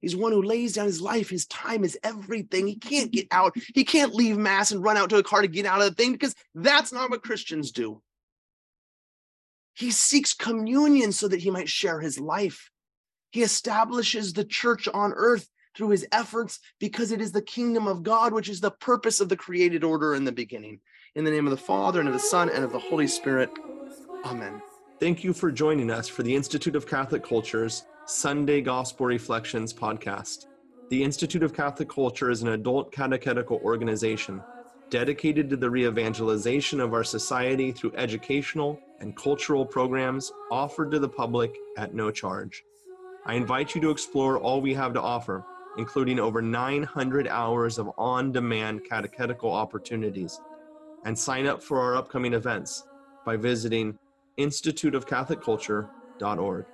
He's one who lays down his life. His time is everything. He can't get out. He can't leave mass and run out to a car to get out of the thing because that's not what Christians do. He seeks communion so that he might share his life. He establishes the church on earth through his efforts because it is the kingdom of God, which is the purpose of the created order in the beginning. In the name of the Father, and of the Son, and of the Holy Spirit. Amen. Thank you for joining us for the Institute of Catholic Culture's Sunday Gospel Reflections podcast. The Institute of Catholic Culture is an adult catechetical organization dedicated to the re evangelization of our society through educational and cultural programs offered to the public at no charge. I invite you to explore all we have to offer, including over 900 hours of on demand catechetical opportunities, and sign up for our upcoming events by visiting instituteofcatholicculture.org.